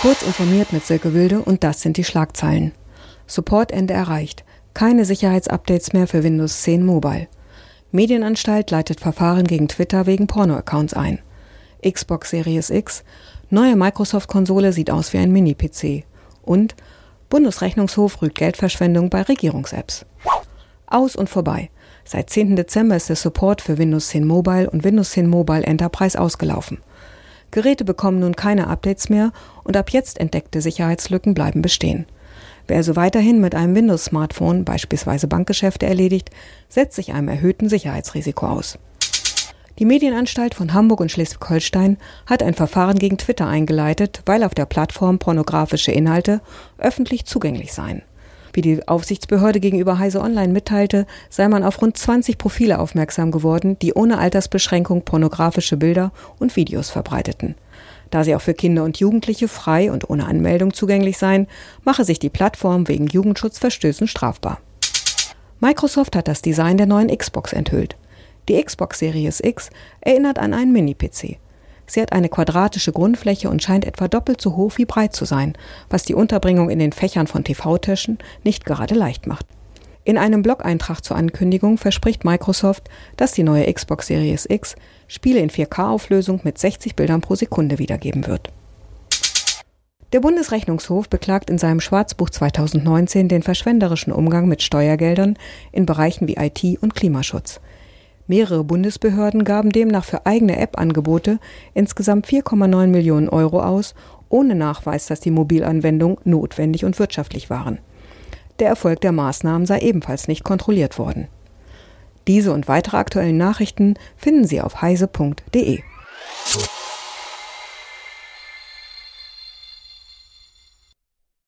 Kurz informiert mit Silke Wilde und das sind die Schlagzeilen. Supportende erreicht. Keine Sicherheitsupdates mehr für Windows 10 Mobile. Medienanstalt leitet Verfahren gegen Twitter wegen Porno-Accounts ein. Xbox Series X. Neue Microsoft-Konsole sieht aus wie ein Mini-PC. Und Bundesrechnungshof rügt Geldverschwendung bei Regierungs-Apps. Aus und vorbei. Seit 10. Dezember ist der Support für Windows 10 Mobile und Windows 10 Mobile Enterprise ausgelaufen. Geräte bekommen nun keine Updates mehr und ab jetzt entdeckte Sicherheitslücken bleiben bestehen. Wer also weiterhin mit einem Windows-Smartphone beispielsweise Bankgeschäfte erledigt, setzt sich einem erhöhten Sicherheitsrisiko aus. Die Medienanstalt von Hamburg und Schleswig-Holstein hat ein Verfahren gegen Twitter eingeleitet, weil auf der Plattform pornografische Inhalte öffentlich zugänglich seien. Wie die Aufsichtsbehörde gegenüber Heise Online mitteilte, sei man auf rund 20 Profile aufmerksam geworden, die ohne Altersbeschränkung pornografische Bilder und Videos verbreiteten. Da sie auch für Kinder und Jugendliche frei und ohne Anmeldung zugänglich seien, mache sich die Plattform wegen Jugendschutzverstößen strafbar. Microsoft hat das Design der neuen Xbox enthüllt. Die Xbox Series X erinnert an einen Mini-PC. Sie hat eine quadratische Grundfläche und scheint etwa doppelt so hoch wie breit zu sein, was die Unterbringung in den Fächern von TV-Tischen nicht gerade leicht macht. In einem Blog-Eintrag zur Ankündigung verspricht Microsoft, dass die neue Xbox Series X Spiele in 4K-Auflösung mit 60 Bildern pro Sekunde wiedergeben wird. Der Bundesrechnungshof beklagt in seinem Schwarzbuch 2019 den verschwenderischen Umgang mit Steuergeldern in Bereichen wie IT und Klimaschutz. Mehrere Bundesbehörden gaben demnach für eigene App-Angebote insgesamt 4,9 Millionen Euro aus, ohne Nachweis, dass die Mobilanwendungen notwendig und wirtschaftlich waren. Der Erfolg der Maßnahmen sei ebenfalls nicht kontrolliert worden. Diese und weitere aktuellen Nachrichten finden Sie auf heise.de.